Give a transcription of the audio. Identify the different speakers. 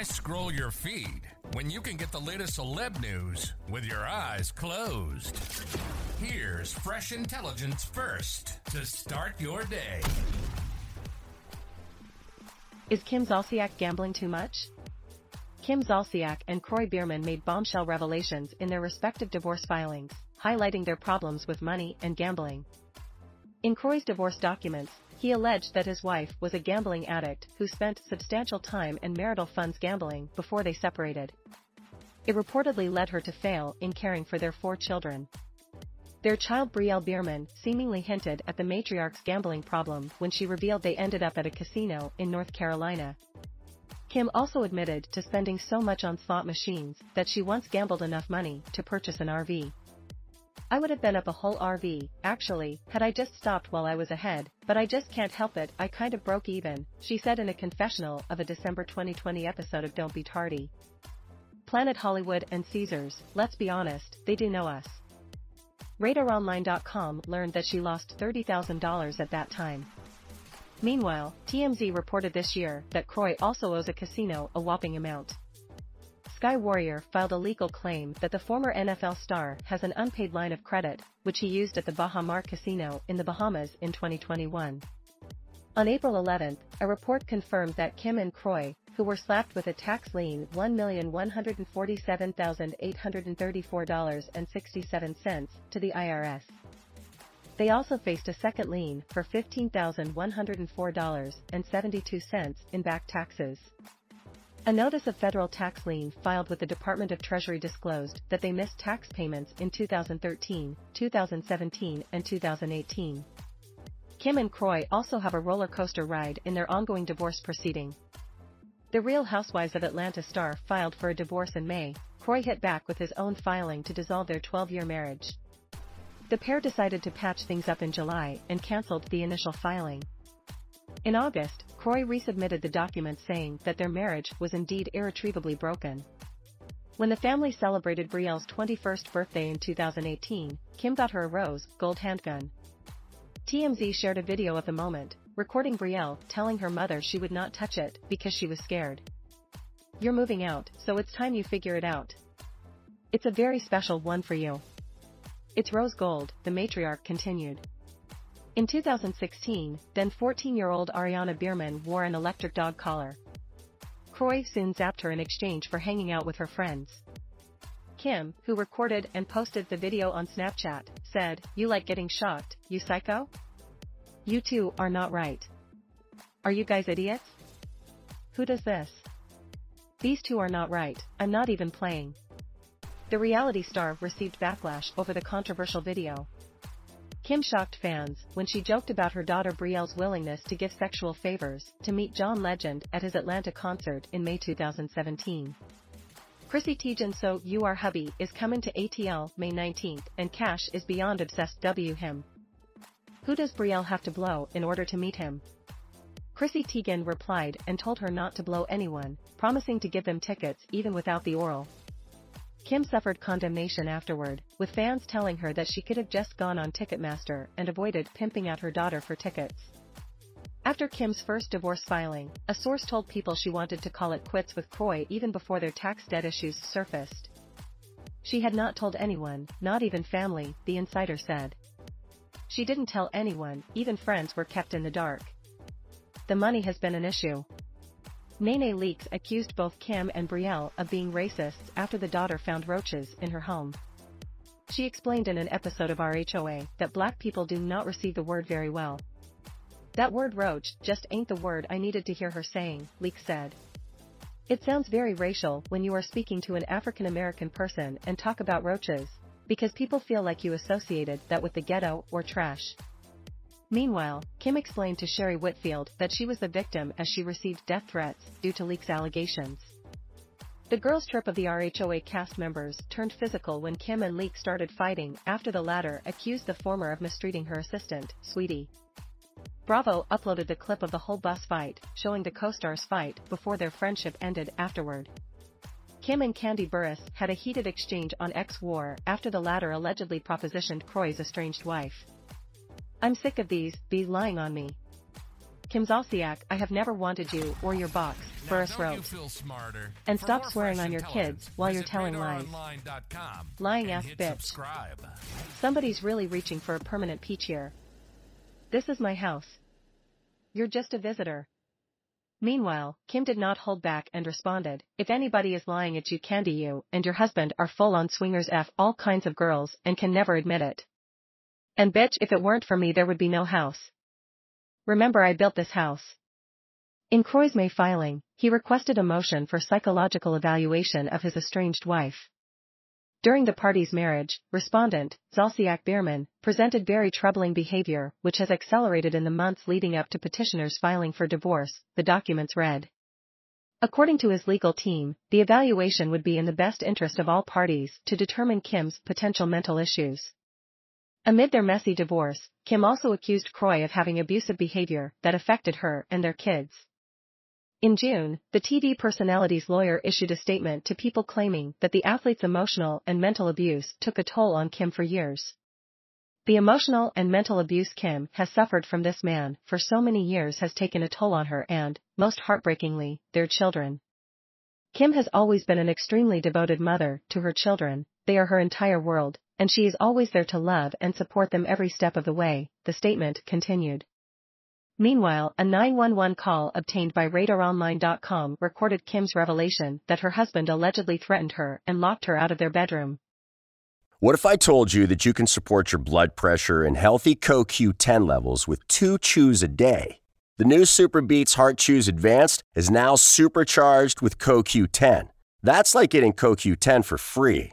Speaker 1: Why scroll your feed when you can get the latest celeb news with your eyes closed? Here's fresh intelligence first to start your day.
Speaker 2: Is Kim Zolciak gambling too much? Kim Zolciak and Kroy Biermann made bombshell revelations in their respective divorce filings, highlighting their problems with money and gambling. In Kroy's divorce documents, he alleged that his wife was a gambling addict who spent substantial time and marital funds gambling before they separated. It reportedly led her to fail in caring for their four children. Their child Brielle Biermann seemingly hinted at the matriarch's gambling problem when she revealed they ended up at a casino in North Carolina. Kim also admitted to spending so much on slot machines that she once gambled enough money to purchase an RV. I would have been up a whole RV, actually, had I just stopped while I was ahead, but I just can't help it, I kind of broke even, she said in a confessional of a December 2020 episode of Don't Be Tardy. Planet Hollywood and Caesars, let's be honest, they do know us. RadarOnline.com learned that she lost $30,000 at that time. Meanwhile, TMZ reported this year that Kroy also owes a casino a whopping amount. Sky Warrior filed a legal claim that the former NFL star has an unpaid line of credit, which he used at the Baha Mar Casino in the Bahamas in 2021. On April 11, a report confirmed that Kim and Kroy, who were slapped with a tax lien $1,147,834.67 to the IRS. They also faced a second lien for $15,104.72 in back taxes. A notice of federal tax lien filed with the Department of Treasury disclosed that they missed tax payments in 2013, 2017, and 2018. Kim and Kroy also have a roller coaster ride in their ongoing divorce proceeding. The Real Housewives of Atlanta star filed for a divorce in May. Kroy hit back with his own filing to dissolve their 12-year marriage. The pair decided to patch things up in July and canceled the initial filing. In August, Kroy resubmitted the document saying that their marriage was indeed irretrievably broken. When the family celebrated Brielle's 21st birthday in 2018, Kim got her a rose gold handgun. TMZ shared a video of the moment, recording Brielle telling her mother she would not touch it because she was scared. You're moving out, so it's time you figure it out. It's a very special one for you. It's rose gold, the matriarch continued. In 2016, then 14-year-old Ariana Biermann wore an electric dog collar. Kroy soon zapped her in exchange for hanging out with her friends. Kim, who recorded and posted the video on Snapchat, said, You like getting shocked, you psycho? You two are not right. Are you guys idiots? Who does this? These two are not right, I'm not even playing. The reality star received backlash over the controversial video, Kim shocked fans when she joked about her daughter Brielle's willingness to give sexual favors to meet John Legend at his Atlanta concert in May 2017. Chrissy Teigen So You Are Hubby is coming to ATL May 19th and Cash is beyond obsessed W him. Who does Brielle have to blow in order to meet him? Chrissy Teigen replied and told her not to blow anyone, promising to give them tickets even without the oral. Kim suffered condemnation afterward, with fans telling her that she could have just gone on Ticketmaster and avoided pimping out her daughter for tickets. After Kim's first divorce filing, a source told people she wanted to call it quits with Kroy even before their tax debt issues surfaced. She had not told anyone, not even family, the insider said. She didn't tell anyone, even friends were kept in the dark. The money has been an issue. Nene Leakes accused both Kim and Brielle of being racists after the daughter found roaches in her home. She explained in an episode of RHOA that black people do not receive the word very well. That word roach just ain't the word I needed to hear her saying, Leakes said. It sounds very racial when you are speaking to an African American person and talk about roaches, because people feel like you associated that with the ghetto or trash. Meanwhile, Kim explained to Sheree Whitfield that she was the victim as she received death threats due to Leakes' allegations. The girls' trip of the RHOA cast members turned physical when Kim and Leak started fighting after the latter accused the former of mistreating her assistant, Sweetie. Bravo uploaded the clip of the whole bus fight, showing the co-stars fight before their friendship ended afterward. Kim and Kandi Burruss had a heated exchange on X War after the latter allegedly propositioned Kroy's estranged wife. I'm sick of these, bees lying on me, Kim Zolciak, I have never wanted you or your box, Burruss wrote. And For stop swearing on your kids while you're telling lies. Lying ass bitch. Subscribe. Somebody's really reaching for a permanent peach here. This is my house. You're just a visitor. Meanwhile, Kim did not hold back and responded, if anybody is lying at you Kandi, you and your husband are full on swingers F all kinds of girls and can never admit it. And bitch if it weren't for me there would be no house. Remember I built this house. In Kroy's May filing, he requested a motion for psychological evaluation of his estranged wife. During the party's marriage, respondent, Zolciak Biermann, presented very troubling behavior which has accelerated in the months leading up to petitioners filing for divorce, the documents read. According to his legal team, the evaluation would be in the best interest of all parties to determine Kim's potential mental issues. Amid their messy divorce, Kim also accused Kroy of having abusive behavior that affected her and their kids. In June, the TV personality's lawyer issued a statement to people claiming that the athlete's emotional and mental abuse took a toll on Kim for years. The emotional and mental abuse Kim has suffered from this man for so many years has taken a toll on her and, most heartbreakingly, their children. Kim has always been an extremely devoted mother to her children, they are her entire world, and she is always there to love and support them every step of the way, the statement continued. Meanwhile, a 911 call obtained by RadarOnline.com recorded Kim's revelation that her husband allegedly threatened her and locked her out of their bedroom.
Speaker 3: What if I told you that you can support your blood pressure and healthy CoQ10 levels with two chews a day? The new SuperBeets Heart Chews Advanced is now supercharged with CoQ10. That's like getting CoQ10 for free.